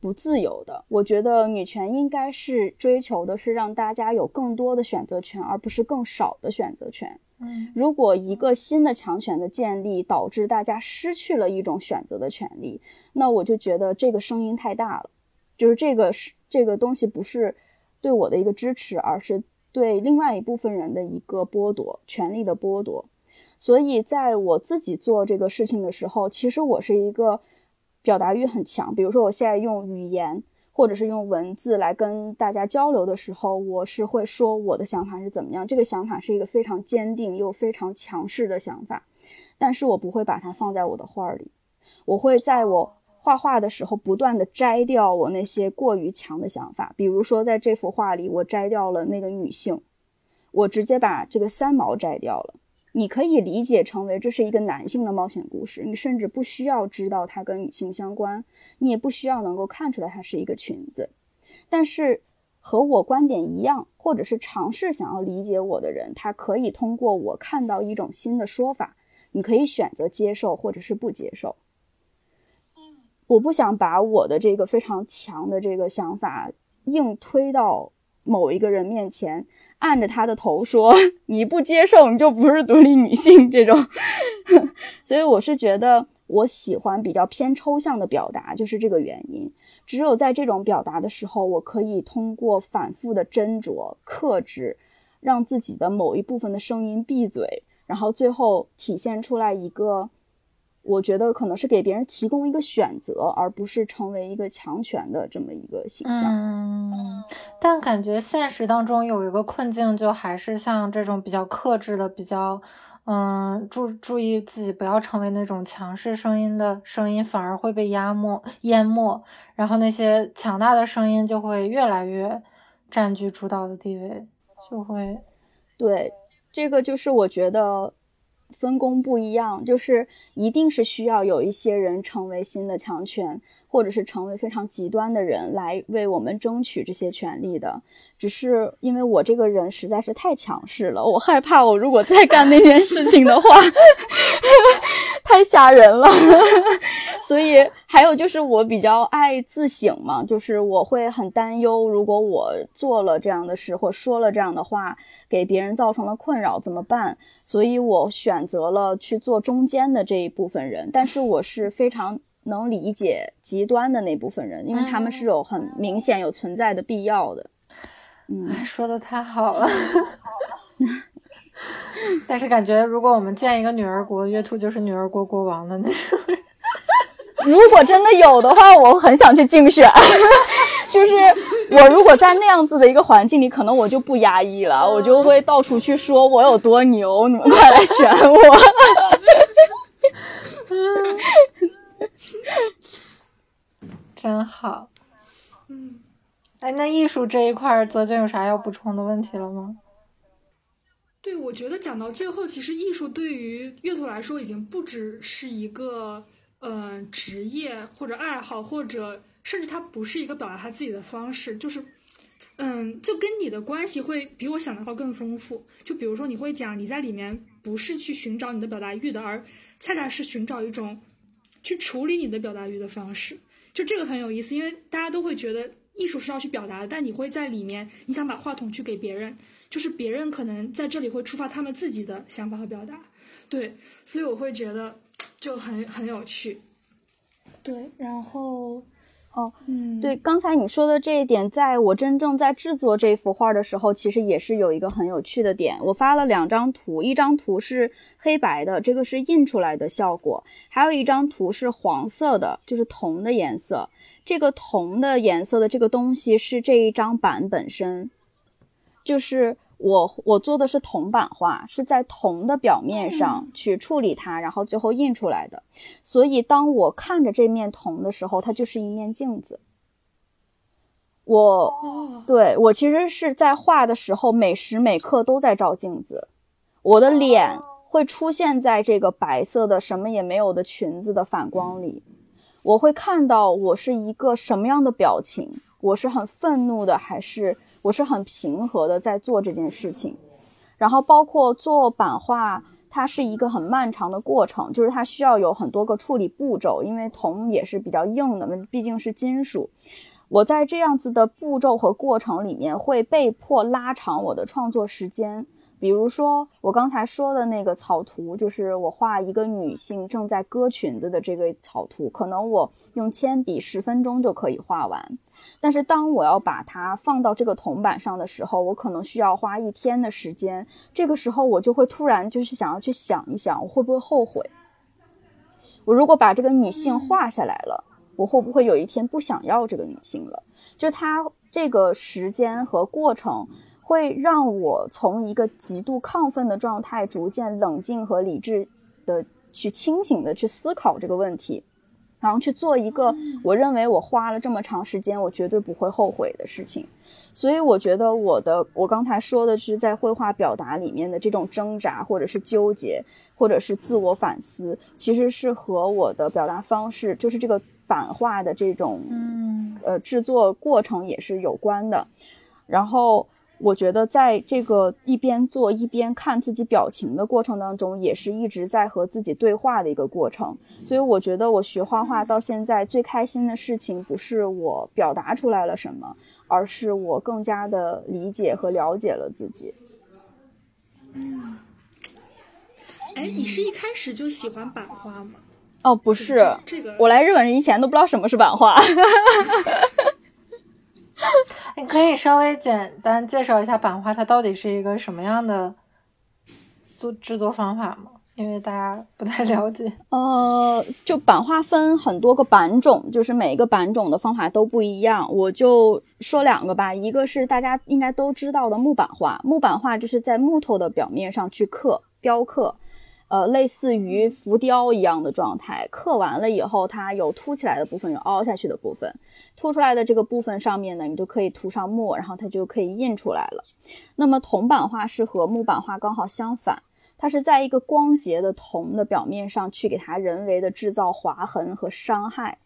不自由的。我觉得女权应该是追求的是让大家有更多的选择权，而不是更少的选择权。嗯，如果一个新的强权的建立导致大家失去了一种选择的权利，那我就觉得这个声音太大了，就是这个是这个东西不是对我的一个支持，而是对另外一部分人的一个剥夺，权利的剥夺。所以在我自己做这个事情的时候，其实我是一个表达欲很强。比如说，我现在用语言或者是用文字来跟大家交流的时候，我是会说我的想法是怎么样。这个想法是一个非常坚定又非常强势的想法，但是我不会把它放在我的画里。我会在我画画的时候不断的摘掉我那些过于强的想法。比如说，在这幅画里，我摘掉了那个女性，我直接把这个三毛摘掉了。你可以理解成为这是一个男性的冒险故事，你甚至不需要知道它跟女性相关，你也不需要能够看出来它是一个裙子。但是和我观点一样，或者是尝试想要理解我的人，他可以通过我看到一种新的说法，你可以选择接受或者是不接受。我不想把我的这个非常强的这个想法硬推到某一个人面前。按着他的头说：“ 你不接受，你就不是独立女性。”这种，所以我是觉得我喜欢比较偏抽象的表达，就是这个原因。只有在这种表达的时候，我可以通过反复的斟酌、克制，让自己的某一部分的声音闭嘴，然后最后体现出来一个。我觉得可能是给别人提供一个选择，而不是成为一个强权的这么一个形象。嗯，但感觉现实当中有一个困境，就还是像这种比较克制的、比较嗯注注意自己不要成为那种强势声音的声音，反而会被压没淹没，然后那些强大的声音就会越来越占据主导的地位，就会对这个就是我觉得。分工不一样，就是一定是需要有一些人成为新的强权，或者是成为非常极端的人来为我们争取这些权利的。只是因为我这个人实在是太强势了，我害怕我如果再干那件事情的话，太吓人了。所以还有就是我比较爱自省嘛，就是我会很担忧，如果我做了这样的事或说了这样的话，给别人造成了困扰怎么办？所以我选择了去做中间的这一部分人，但是我是非常能理解极端的那部分人，因为他们是有很明显有存在的必要的。嗯，说的太好了，但是感觉如果我们建一个女儿国，月兔就是女儿国国王的那种。如果真的有的话，我很想去竞选。就是我如果在那样子的一个环境里，可能我就不压抑了，我就会到处去说我有多牛，你们快来选我。真好。嗯。哎，那艺术这一块，泽君有啥要补充的问题了吗？对，我觉得讲到最后，其实艺术对于乐图来说，已经不只是一个嗯职业或者爱好，或者甚至它不是一个表达他自己的方式，就是嗯，就跟你的关系会比我想的要更丰富。就比如说，你会讲你在里面不是去寻找你的表达欲的，而恰恰是寻找一种去处理你的表达欲的方式。就这个很有意思，因为大家都会觉得。艺术是要去表达的，但你会在里面，你想把话筒去给别人，就是别人可能在这里会触发他们自己的想法和表达，对，所以我会觉得就很很有趣，对，然后。哦，嗯，对，刚才你说的这一点，在我真正在制作这幅画的时候，其实也是有一个很有趣的点。我发了两张图，一张图是黑白的，这个是印出来的效果；还有一张图是黄色的，就是铜的颜色。这个铜的颜色的这个东西是这一张板本身，就是。我我做的是铜版画，是在铜的表面上去处理它，然后最后印出来的。所以当我看着这面铜的时候，它就是一面镜子。我对我其实是在画的时候，每时每刻都在照镜子。我的脸会出现在这个白色的什么也没有的裙子的反光里，我会看到我是一个什么样的表情。我是很愤怒的，还是我是很平和的在做这件事情？然后包括做版画，它是一个很漫长的过程，就是它需要有很多个处理步骤，因为铜也是比较硬的，毕竟是金属。我在这样子的步骤和过程里面，会被迫拉长我的创作时间。比如说，我刚才说的那个草图，就是我画一个女性正在割裙子的这个草图，可能我用铅笔十分钟就可以画完。但是当我要把它放到这个铜板上的时候，我可能需要花一天的时间。这个时候，我就会突然就是想要去想一想，我会不会后悔？我如果把这个女性画下来了，我会不会有一天不想要这个女性了？就它这个时间和过程。会让我从一个极度亢奋的状态，逐渐冷静和理智的去清醒的去思考这个问题，然后去做一个我认为我花了这么长时间，我绝对不会后悔的事情。所以我觉得我的我刚才说的是在绘画表达里面的这种挣扎，或者是纠结，或者是自我反思，其实是和我的表达方式，就是这个版画的这种嗯呃制作过程也是有关的。然后。我觉得在这个一边做一边看自己表情的过程当中，也是一直在和自己对话的一个过程。所以我觉得我学画画到现在最开心的事情，不是我表达出来了什么，而是我更加的理解和了解了自己。嗯，哎，你是一开始就喜欢版画吗？哦，不是，这个我来日本以前都不知道什么是版画。你可以稍微简单介绍一下版画，它到底是一个什么样的做制作方法吗？因为大家不太了解。呃，就版画分很多个版种，就是每一个版种的方法都不一样。我就说两个吧，一个是大家应该都知道的木版画，木版画就是在木头的表面上去刻雕刻。呃，类似于浮雕一样的状态，刻完了以后，它有凸起来的部分，有凹下去的部分。凸出来的这个部分上面呢，你就可以涂上墨，然后它就可以印出来了。那么铜版画是和木版画刚好相反，它是在一个光洁的铜的表面上去给它人为的制造划痕和伤害，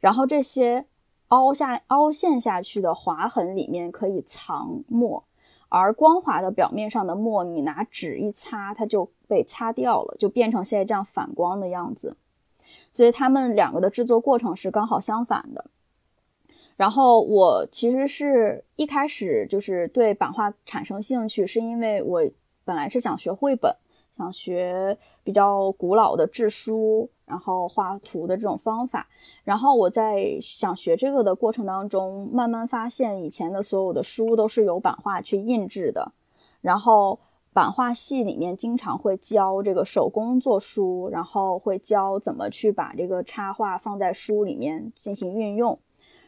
然后这些凹下凹陷下去的划痕里面可以藏墨。而光滑的表面上的墨，你拿纸一擦，它就被擦掉了，就变成现在这样反光的样子。所以它们两个的制作过程是刚好相反的。然后我其实是一开始就是对版画产生兴趣，是因为我本来是想学绘本。想学比较古老的制书，然后画图的这种方法。然后我在想学这个的过程当中，慢慢发现以前的所有的书都是由版画去印制的。然后版画系里面经常会教这个手工做书，然后会教怎么去把这个插画放在书里面进行运用。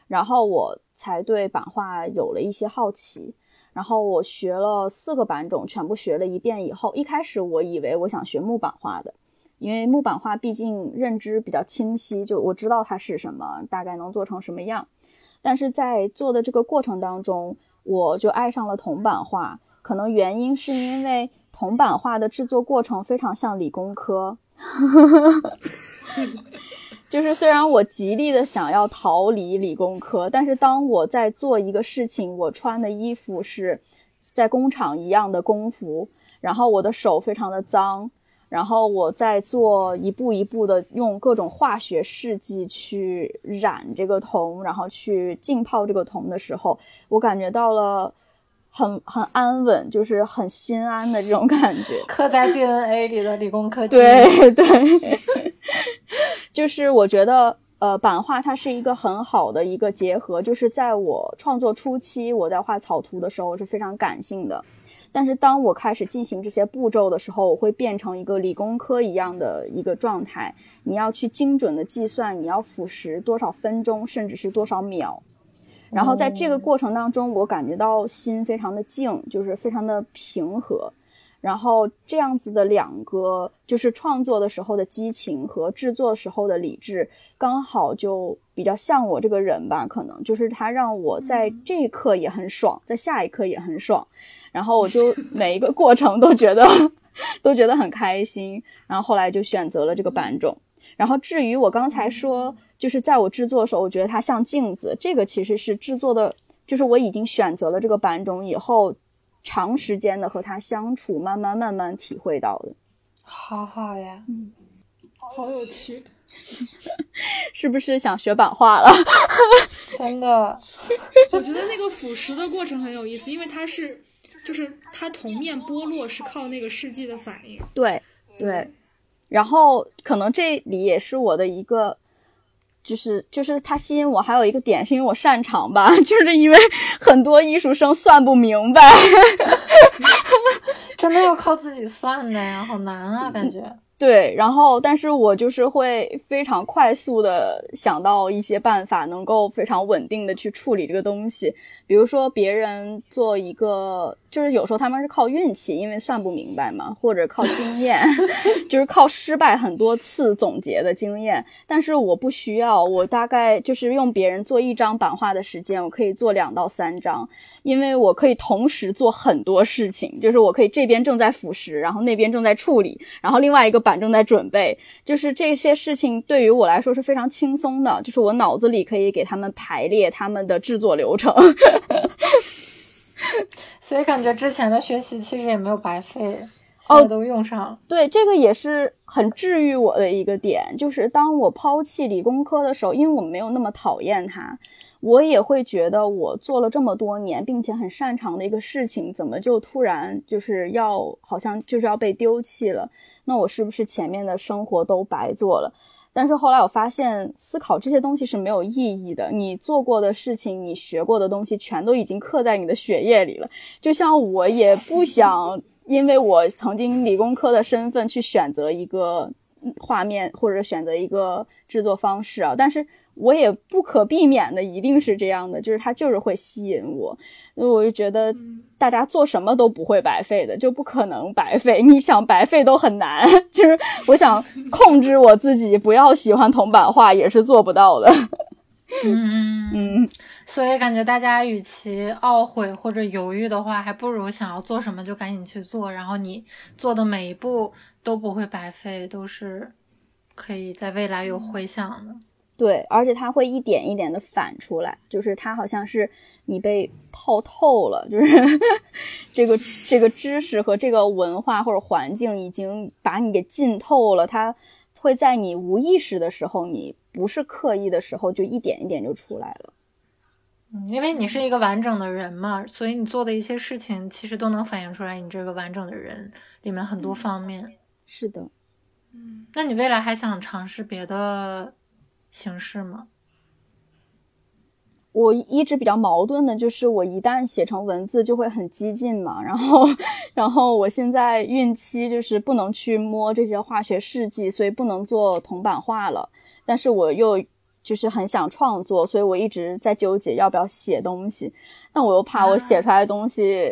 然后我才对版画有了一些好奇。然后我学了四个版种，全部学了一遍以后，一开始我以为我想学木版画的，因为木版画毕竟认知比较清晰，就我知道它是什么，大概能做成什么样。但是在做的这个过程当中，我就爱上了铜版画，可能原因是因为铜版画的制作过程非常像理工科。就是虽然我极力的想要逃离理工科，但是当我在做一个事情，我穿的衣服是在工厂一样的工服，然后我的手非常的脏，然后我在做一步一步的用各种化学试剂去染这个铜，然后去浸泡这个铜的时候，我感觉到了很很安稳，就是很心安的这种感觉。刻在 DNA 里的理工科 技，对对。就是我觉得，呃，版画它是一个很好的一个结合。就是在我创作初期，我在画草图的时候是非常感性的，但是当我开始进行这些步骤的时候，我会变成一个理工科一样的一个状态。你要去精准的计算，你要腐蚀多少分钟，甚至是多少秒。然后在这个过程当中，我感觉到心非常的静，就是非常的平和。然后这样子的两个，就是创作的时候的激情和制作时候的理智，刚好就比较像我这个人吧。可能就是他让我在这一刻也很爽，在下一刻也很爽。然后我就 每一个过程都觉得 都觉得很开心。然后后来就选择了这个版种。然后至于我刚才说，就是在我制作的时候，我觉得它像镜子。这个其实是制作的，就是我已经选择了这个版种以后。长时间的和它相处，慢慢慢慢体会到的。好好呀，嗯，好有趣，是不是想学版画了？真的，我觉得那个腐蚀的过程很有意思，因为它是，就是它铜面剥落是靠那个试剂的反应。对对，然后可能这里也是我的一个。就是就是它吸引我，还有一个点是因为我擅长吧，就是因为很多艺术生算不明白，真的要靠自己算的呀，好难啊，感觉。对，然后但是我就是会非常快速的想到一些办法，能够非常稳定的去处理这个东西。比如说别人做一个，就是有时候他们是靠运气，因为算不明白嘛，或者靠经验，就是靠失败很多次总结的经验。但是我不需要，我大概就是用别人做一张版画的时间，我可以做两到三张，因为我可以同时做很多事情，就是我可以这边正在腐蚀，然后那边正在处理，然后另外一个版。正在准备，就是这些事情对于我来说是非常轻松的，就是我脑子里可以给他们排列他们的制作流程，所以感觉之前的学习其实也没有白费，哦都用上了。对，这个也是很治愈我的一个点，就是当我抛弃理工科的时候，因为我没有那么讨厌它。我也会觉得，我做了这么多年，并且很擅长的一个事情，怎么就突然就是要好像就是要被丢弃了？那我是不是前面的生活都白做了？但是后来我发现，思考这些东西是没有意义的。你做过的事情，你学过的东西，全都已经刻在你的血液里了。就像我也不想，因为我曾经理工科的身份去选择一个画面，或者选择一个制作方式啊，但是。我也不可避免的，一定是这样的，就是它就是会吸引我，那我就觉得大家做什么都不会白费的，就不可能白费。你想白费都很难，就是我想控制我自己不要喜欢铜版画，也是做不到的。嗯嗯，所以感觉大家与其懊悔或者犹豫的话，还不如想要做什么就赶紧去做，然后你做的每一步都不会白费，都是可以在未来有回响的。对，而且它会一点一点的反出来，就是它好像是你被泡透了，就是 这个这个知识和这个文化或者环境已经把你给浸透了，它会在你无意识的时候，你不是刻意的时候，就一点一点就出来了。嗯，因为你是一个完整的人嘛，所以你做的一些事情其实都能反映出来你这个完整的人里面很多方面。是的，嗯，那你未来还想尝试别的？形式吗？我一直比较矛盾的就是，我一旦写成文字就会很激进嘛，然后，然后我现在孕期就是不能去摸这些化学试剂，所以不能做铜版画了。但是我又就是很想创作，所以我一直在纠结要不要写东西。但我又怕我写出来的东西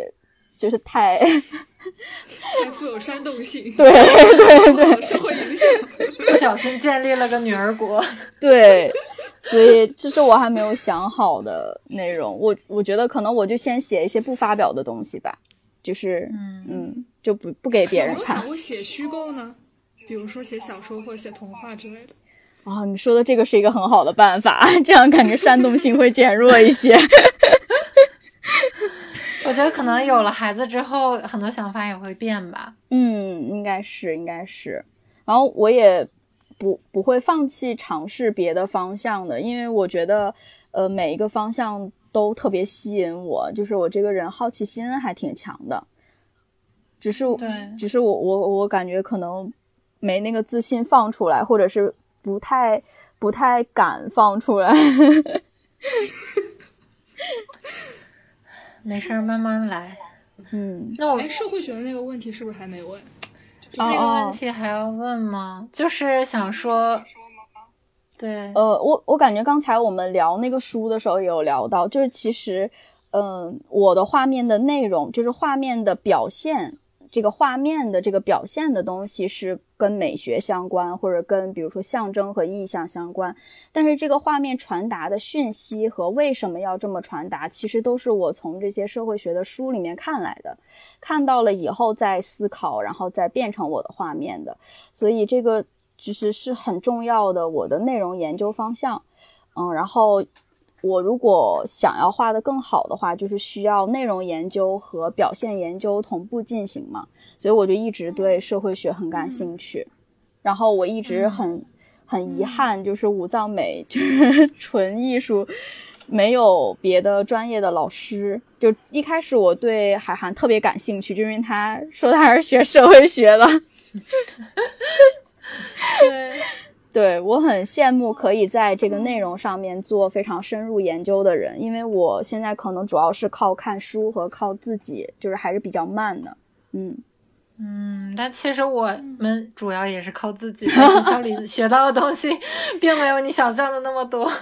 就是太太富有煽动性，对 对对，社会影响。不小心建立了个女儿国，对，所以这是我还没有想好的内容。我我觉得可能我就先写一些不发表的东西吧，就是嗯嗯，就不不给别人看。我想过写虚构呢？比如说写小说或者写童话之类的。啊，你说的这个是一个很好的办法，这样感觉煽动性会减弱一些。我觉得可能有了孩子之后，很多想法也会变吧。嗯，应该是，应该是。然后我也不不会放弃尝试别的方向的，因为我觉得，呃，每一个方向都特别吸引我，就是我这个人好奇心还挺强的。只是，对，只是我我我感觉可能没那个自信放出来，或者是不太不太敢放出来。没事儿，慢慢来。嗯，那我社会学的那个问题是不是还没问？那个问题还要问吗？就是想说，对，呃，我我感觉刚才我们聊那个书的时候也有聊到，就是其实，嗯，我的画面的内容，就是画面的表现。这个画面的这个表现的东西是跟美学相关，或者跟比如说象征和意象相关。但是这个画面传达的讯息和为什么要这么传达，其实都是我从这些社会学的书里面看来的，看到了以后再思考，然后再变成我的画面的。所以这个其实是很重要的我的内容研究方向。嗯，然后我如果想要画的更好的话，就是需要内容研究和表现研究同步进行嘛，所以我就一直对社会学很感兴趣。然后我一直很很遗憾，就是武藏美 就是纯艺术，没有别的专业的老师。就一开始我对海涵特别感兴趣，就因为他说他是学社会学的。对，对我很羡慕可以在这个内容上面做非常深入研究的人，因为我现在可能主要是靠看书和靠自己，就是还是比较慢的。嗯嗯，但其实我们主要也是靠自己，在学校里 学到的东西，并没有你想象的那么多。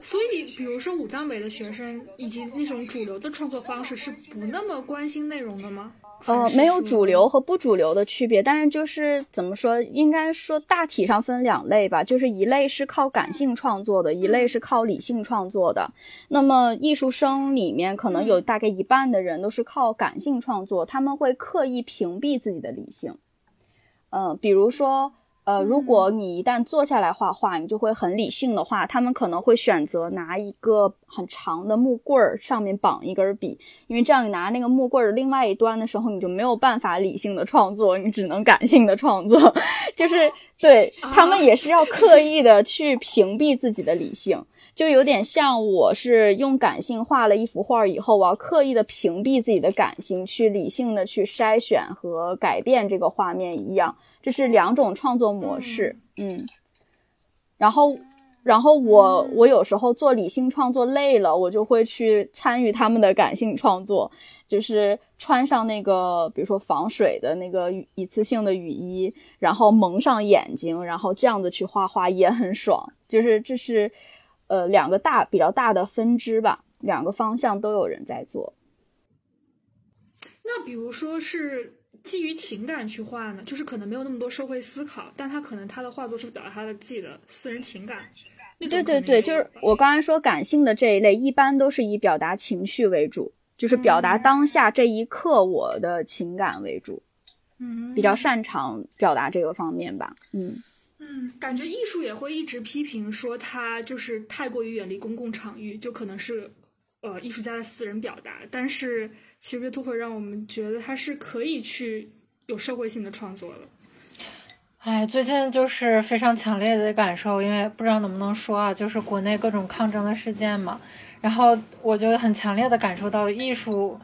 所以，比如说武藏北的学生以及那种主流的创作方式，是不那么关心内容的吗？呃，没有主流和不主流的区别，但是就是怎么说，应该说大体上分两类吧，就是一类是靠感性创作的，一类是靠理性创作的。那么艺术生里面可能有大概一半的人都是靠感性创作，他们会刻意屏蔽自己的理性。嗯，比如说。呃，如果你一旦坐下来画画，你就会很理性的话，他们可能会选择拿一个很长的木棍儿，上面绑一根笔，因为这样你拿那个木棍儿的另外一端的时候，你就没有办法理性的创作，你只能感性的创作。就是对他们也是要刻意的 去屏蔽自己的理性，就有点像我是用感性画了一幅画以后，我要刻意的屏蔽自己的感性，去理性的去筛选和改变这个画面一样。这是两种创作模式，嗯，然后，然后我我有时候做理性创作累了，我就会去参与他们的感性创作，就是穿上那个比如说防水的那个一次性的雨衣，然后蒙上眼睛，然后这样子去画画也很爽。就是这是呃两个大比较大的分支吧，两个方向都有人在做。那比如说是。基于情感去画呢，就是可能没有那么多社会思考，但他可能他的画作是表达他的自己的私人情感。对对对，就是我刚才说感性的这一类，一般都是以表达情绪为主，就是表达当下这一刻我的情感为主。嗯，比较擅长表达这个方面吧。嗯嗯，感觉艺术也会一直批评说他就是太过于远离公共场域，就可能是呃艺术家的私人表达，但是。其实都会让我们觉得他是可以去有社会性的创作的。哎，最近就是非常强烈的感受，因为不知道能不能说啊，就是国内各种抗争的事件嘛，然后我就很强烈的感受到艺术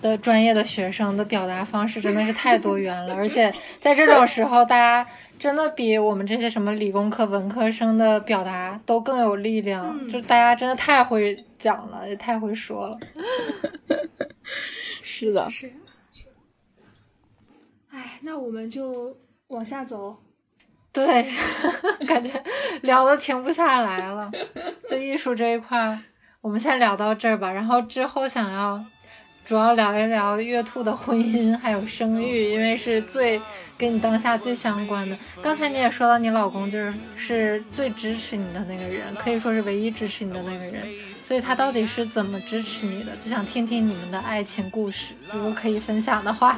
的专业的学生的表达方式真的是太多元了，而且在这种时候，大家真的比我们这些什么理工科、文科生的表达都更有力量，就大家真的太会讲了，也太会说了。是的，是。哎，那我们就往下走。对，感觉聊的停不下来了。就艺术这一块，我们先聊到这儿吧。然后之后想要主要聊一聊月兔的婚姻还有生育，因为是最跟你当下最相关的。刚才你也说到，你老公就是是最支持你的那个人，可以说是唯一支持你的那个人。所以他到底是怎么支持你的？就想听听你们的爱情故事，如果可以分享的话。